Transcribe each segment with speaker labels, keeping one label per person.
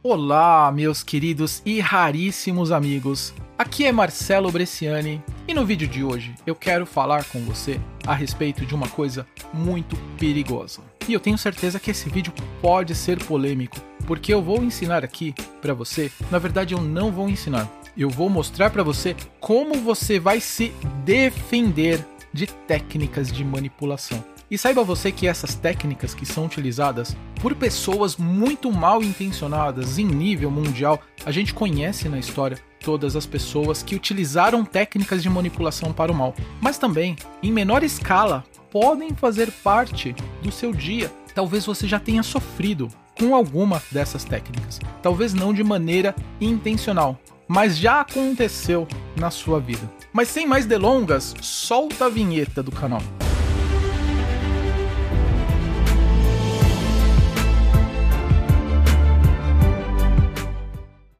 Speaker 1: Olá, meus queridos e raríssimos amigos. Aqui é Marcelo Bresciani e no vídeo de hoje eu quero falar com você a respeito de uma coisa muito perigosa. E eu tenho certeza que esse vídeo pode ser polêmico, porque eu vou ensinar aqui para você, na verdade eu não vou ensinar. Eu vou mostrar para você como você vai se defender de técnicas de manipulação. E saiba você que essas técnicas que são utilizadas por pessoas muito mal intencionadas em nível mundial, a gente conhece na história todas as pessoas que utilizaram técnicas de manipulação para o mal, mas também, em menor escala, podem fazer parte do seu dia. Talvez você já tenha sofrido com alguma dessas técnicas, talvez não de maneira intencional, mas já aconteceu na sua vida. Mas sem mais delongas, solta a vinheta do canal.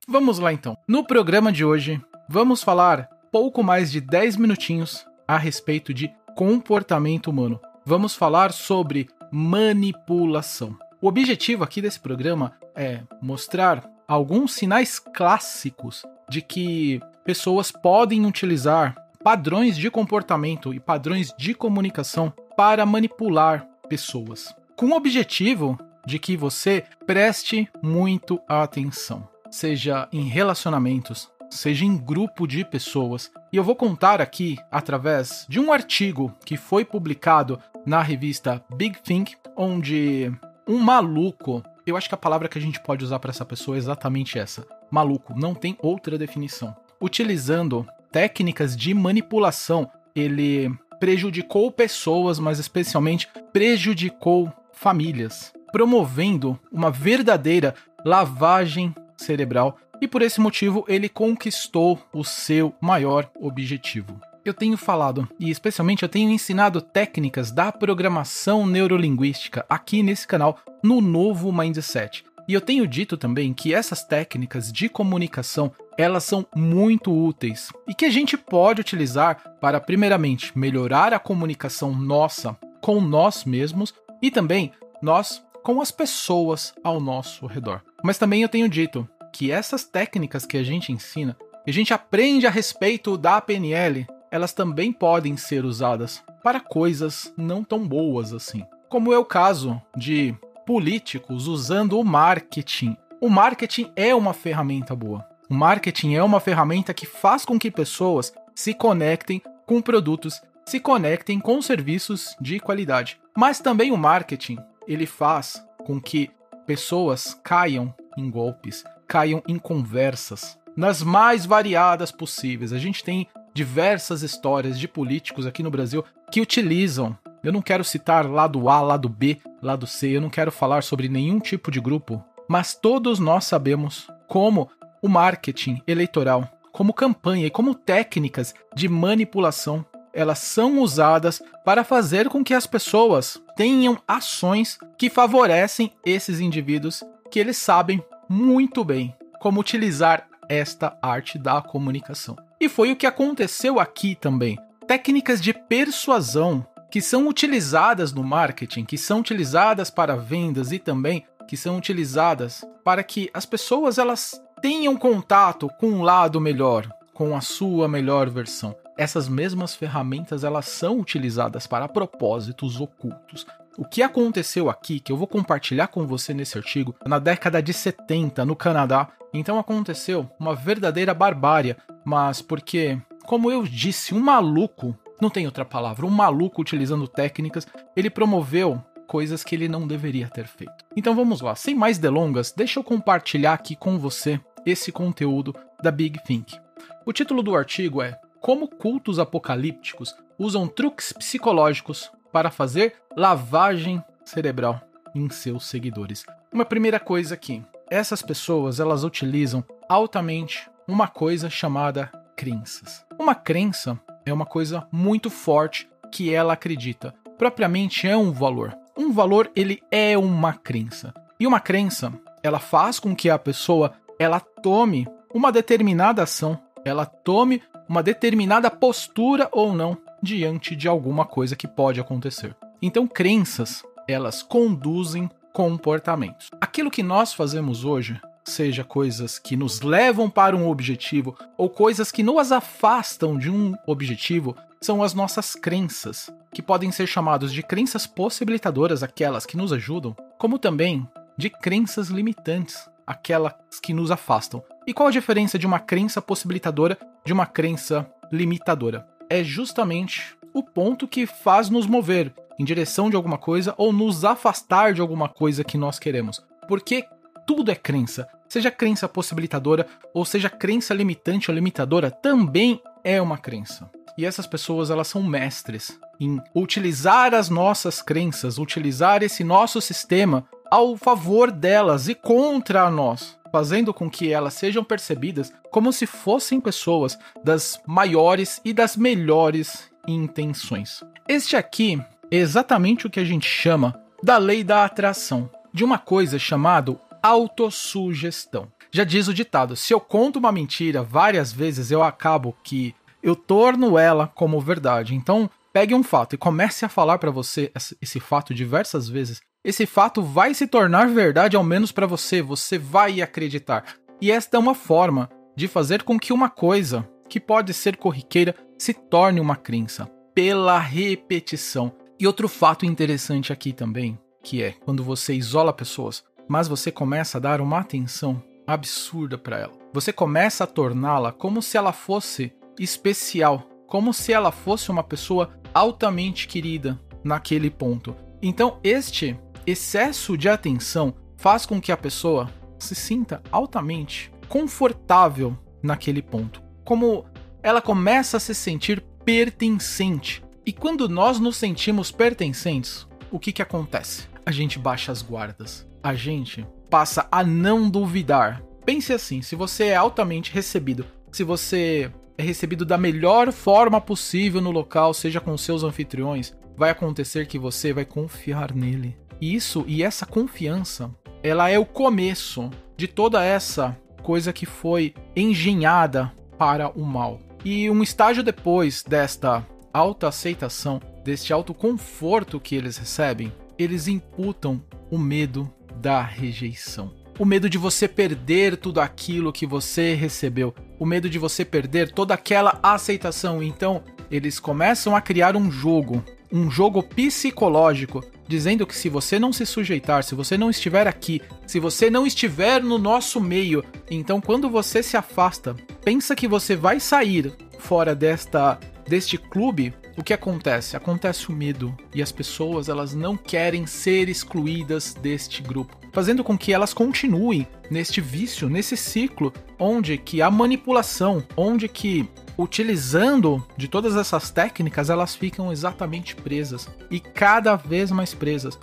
Speaker 1: Vamos lá então. No programa de hoje, vamos falar pouco mais de 10 minutinhos a respeito de comportamento humano. Vamos falar sobre manipulação. O objetivo aqui desse programa é mostrar alguns sinais clássicos de que pessoas podem utilizar padrões de comportamento e padrões de comunicação para manipular pessoas, com o objetivo de que você preste muito atenção seja em relacionamentos, seja em grupo de pessoas. E eu vou contar aqui através de um artigo que foi publicado na revista Big Think, onde um maluco, eu acho que a palavra que a gente pode usar para essa pessoa é exatamente essa: maluco, não tem outra definição. Utilizando técnicas de manipulação, ele prejudicou pessoas, mas especialmente prejudicou famílias, promovendo uma verdadeira lavagem cerebral e por esse motivo ele conquistou o seu maior objetivo. Eu tenho falado, e especialmente eu tenho ensinado técnicas da programação neurolinguística aqui nesse canal no novo Mindset. E eu tenho dito também que essas técnicas de comunicação, elas são muito úteis e que a gente pode utilizar para primeiramente melhorar a comunicação nossa com nós mesmos e também nós com as pessoas ao nosso redor. Mas também eu tenho dito que essas técnicas que a gente ensina, a gente aprende a respeito da PNL, elas também podem ser usadas para coisas não tão boas assim. Como é o caso de políticos usando o marketing. O marketing é uma ferramenta boa. O marketing é uma ferramenta que faz com que pessoas se conectem com produtos, se conectem com serviços de qualidade. Mas também o marketing, ele faz com que pessoas caiam em golpes, caiam em conversas nas mais variadas possíveis. A gente tem diversas histórias de políticos aqui no Brasil que utilizam. Eu não quero citar lado A, lado B, lado C, eu não quero falar sobre nenhum tipo de grupo, mas todos nós sabemos como o marketing eleitoral, como campanha e como técnicas de manipulação, elas são usadas para fazer com que as pessoas tenham ações que favorecem esses indivíduos que eles sabem muito bem como utilizar esta arte da comunicação. E foi o que aconteceu aqui também. Técnicas de persuasão que são utilizadas no marketing, que são utilizadas para vendas e também que são utilizadas para que as pessoas elas tenham contato com um lado melhor, com a sua melhor versão. Essas mesmas ferramentas elas são utilizadas para propósitos ocultos. O que aconteceu aqui, que eu vou compartilhar com você nesse artigo, na década de 70 no Canadá, então aconteceu uma verdadeira barbárie, mas porque, como eu disse, um maluco, não tem outra palavra, um maluco utilizando técnicas, ele promoveu coisas que ele não deveria ter feito. Então vamos lá, sem mais delongas, deixa eu compartilhar aqui com você esse conteúdo da Big Think. O título do artigo é Como cultos apocalípticos usam truques psicológicos para fazer lavagem cerebral em seus seguidores. Uma primeira coisa aqui, essas pessoas elas utilizam altamente uma coisa chamada crenças. Uma crença é uma coisa muito forte que ela acredita. Propriamente é um valor. Um valor ele é uma crença. E uma crença, ela faz com que a pessoa ela tome uma determinada ação, ela tome uma determinada postura ou não diante de alguma coisa que pode acontecer. Então, crenças, elas conduzem comportamentos. Aquilo que nós fazemos hoje seja coisas que nos levam para um objetivo ou coisas que nos afastam de um objetivo, são as nossas crenças, que podem ser chamadas de crenças possibilitadoras, aquelas que nos ajudam, como também de crenças limitantes, aquelas que nos afastam. E qual a diferença de uma crença possibilitadora de uma crença limitadora? É justamente o ponto que faz nos mover em direção de alguma coisa ou nos afastar de alguma coisa que nós queremos. Porque tudo é crença. Seja crença possibilitadora ou seja crença limitante ou limitadora, também é uma crença. E essas pessoas, elas são mestres em utilizar as nossas crenças, utilizar esse nosso sistema ao favor delas e contra nós fazendo com que elas sejam percebidas como se fossem pessoas das maiores e das melhores intenções. Este aqui é exatamente o que a gente chama da lei da atração, de uma coisa chamada autossugestão. Já diz o ditado: se eu conto uma mentira várias vezes, eu acabo que eu torno ela como verdade. Então, pegue um fato e comece a falar para você esse fato diversas vezes esse fato vai se tornar verdade, ao menos para você, você vai acreditar. E esta é uma forma de fazer com que uma coisa que pode ser corriqueira se torne uma crença, pela repetição. E outro fato interessante aqui também, que é quando você isola pessoas, mas você começa a dar uma atenção absurda para ela. Você começa a torná-la como se ela fosse especial, como se ela fosse uma pessoa altamente querida naquele ponto. Então, este excesso de atenção faz com que a pessoa se sinta altamente confortável naquele ponto. Como ela começa a se sentir pertencente. E quando nós nos sentimos pertencentes, o que, que acontece? A gente baixa as guardas. A gente passa a não duvidar. Pense assim: se você é altamente recebido, se você é recebido da melhor forma possível no local, seja com seus anfitriões, vai acontecer que você vai confiar nele. Isso e essa confiança, ela é o começo de toda essa coisa que foi engenhada para o mal. E um estágio depois desta alta aceitação, deste alto conforto que eles recebem, eles imputam o medo da rejeição. O medo de você perder tudo aquilo que você recebeu, o medo de você perder toda aquela aceitação. Então, eles começam a criar um jogo, um jogo psicológico dizendo que se você não se sujeitar, se você não estiver aqui, se você não estiver no nosso meio, então quando você se afasta, pensa que você vai sair fora desta deste clube, o que acontece? Acontece o medo e as pessoas elas não querem ser excluídas deste grupo, fazendo com que elas continuem neste vício, nesse ciclo onde que a manipulação, onde que utilizando de todas essas técnicas, elas ficam exatamente presas e cada vez mais presas.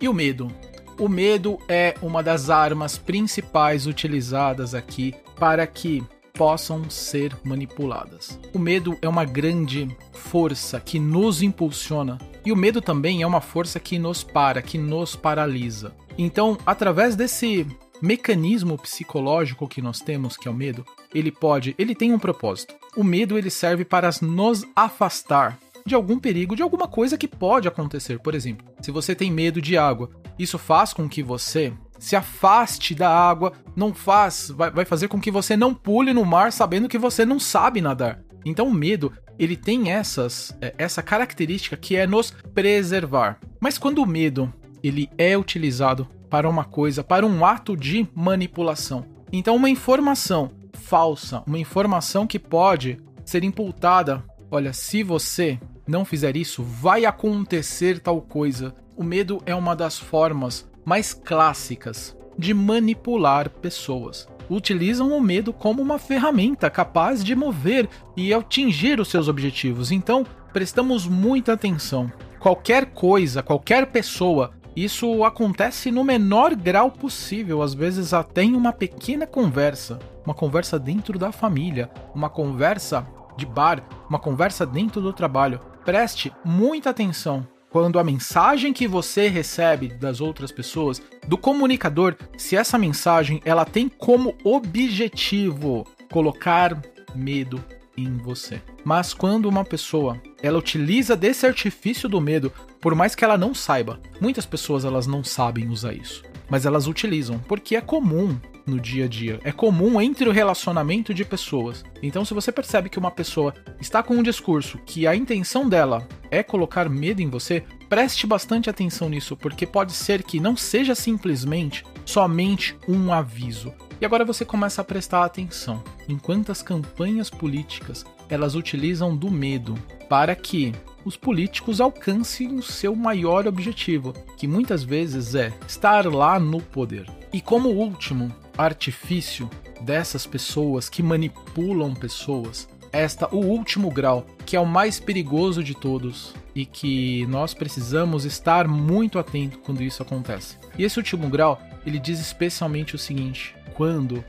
Speaker 1: E o medo? O medo é uma das armas principais utilizadas aqui para que possam ser manipuladas. O medo é uma grande força que nos impulsiona e o medo também é uma força que nos para, que nos paralisa. Então, através desse mecanismo psicológico que nós temos, que é o medo, ele pode, ele tem um propósito. O medo ele serve para nos afastar de algum perigo, de alguma coisa que pode acontecer. Por exemplo, se você tem medo de água, isso faz com que você se afaste da água, não faz, vai, vai fazer com que você não pule no mar sabendo que você não sabe nadar. Então o medo, ele tem essas, é, essa característica que é nos preservar. Mas quando o medo, ele é utilizado para uma coisa, para um ato de manipulação. Então uma informação falsa, uma informação que pode ser imputada. Olha, se você não fizer isso, vai acontecer tal coisa. O medo é uma das formas mais clássicas de manipular pessoas. Utilizam o medo como uma ferramenta capaz de mover e atingir os seus objetivos. Então, prestamos muita atenção. Qualquer coisa, qualquer pessoa isso acontece no menor grau possível, às vezes até em uma pequena conversa, uma conversa dentro da família, uma conversa de bar, uma conversa dentro do trabalho. Preste muita atenção quando a mensagem que você recebe das outras pessoas, do comunicador, se essa mensagem ela tem como objetivo colocar medo em você. Mas quando uma pessoa ela utiliza desse artifício do medo por mais que ela não saiba. Muitas pessoas elas não sabem usar isso, mas elas utilizam porque é comum no dia a dia. É comum entre o relacionamento de pessoas. Então, se você percebe que uma pessoa está com um discurso que a intenção dela é colocar medo em você, preste bastante atenção nisso, porque pode ser que não seja simplesmente somente um aviso. E agora você começa a prestar atenção em quantas campanhas políticas elas utilizam do medo para que os políticos alcancem o seu maior objetivo, que muitas vezes é estar lá no poder. E como último artifício dessas pessoas que manipulam pessoas, esta o último grau, que é o mais perigoso de todos e que nós precisamos estar muito atento quando isso acontece. E esse último grau, ele diz especialmente o seguinte: quando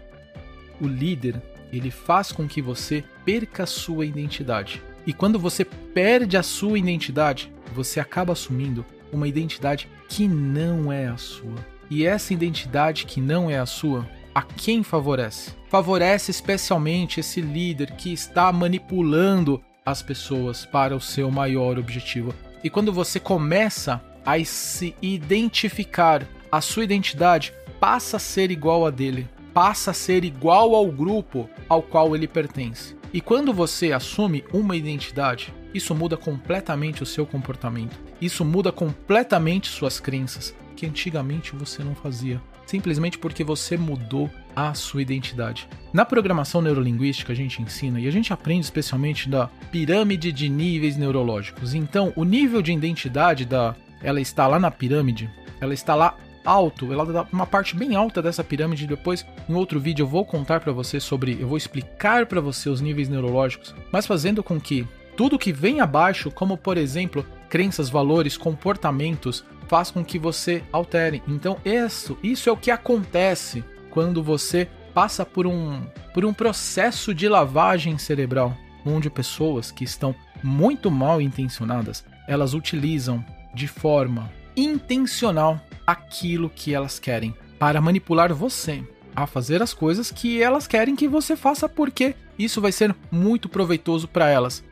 Speaker 1: o líder ele faz com que você perca a sua identidade. E quando você perde a sua identidade, você acaba assumindo uma identidade que não é a sua. E essa identidade que não é a sua, a quem favorece? Favorece especialmente esse líder que está manipulando as pessoas para o seu maior objetivo. E quando você começa a se identificar, a sua identidade passa a ser igual a dele, passa a ser igual ao grupo ao qual ele pertence. E quando você assume uma identidade, isso muda completamente o seu comportamento. Isso muda completamente suas crenças, que antigamente você não fazia, simplesmente porque você mudou a sua identidade. Na programação neurolinguística a gente ensina e a gente aprende especialmente da pirâmide de níveis neurológicos. Então, o nível de identidade da ela está lá na pirâmide, ela está lá alto, ela dá uma parte bem alta dessa pirâmide. Depois, em outro vídeo, eu vou contar para você sobre, eu vou explicar para você os níveis neurológicos, mas fazendo com que tudo que vem abaixo, como por exemplo, crenças, valores, comportamentos, faz com que você altere. Então, isso, isso é o que acontece quando você passa por um, por um processo de lavagem cerebral, onde pessoas que estão muito mal intencionadas, elas utilizam de forma intencional aquilo que elas querem, para manipular você a fazer as coisas que elas querem que você faça, porque isso vai ser muito proveitoso para elas.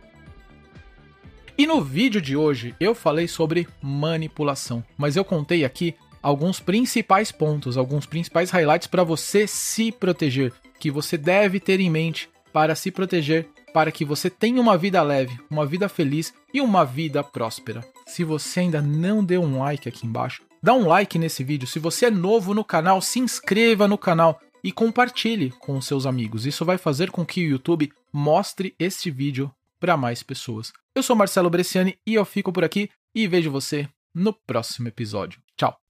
Speaker 1: E no vídeo de hoje eu falei sobre manipulação, mas eu contei aqui alguns principais pontos, alguns principais highlights para você se proteger, que você deve ter em mente para se proteger, para que você tenha uma vida leve, uma vida feliz e uma vida próspera. Se você ainda não deu um like aqui embaixo, Dá um like nesse vídeo. Se você é novo no canal, se inscreva no canal e compartilhe com seus amigos. Isso vai fazer com que o YouTube mostre este vídeo para mais pessoas. Eu sou Marcelo Bresciani e eu fico por aqui e vejo você no próximo episódio. Tchau!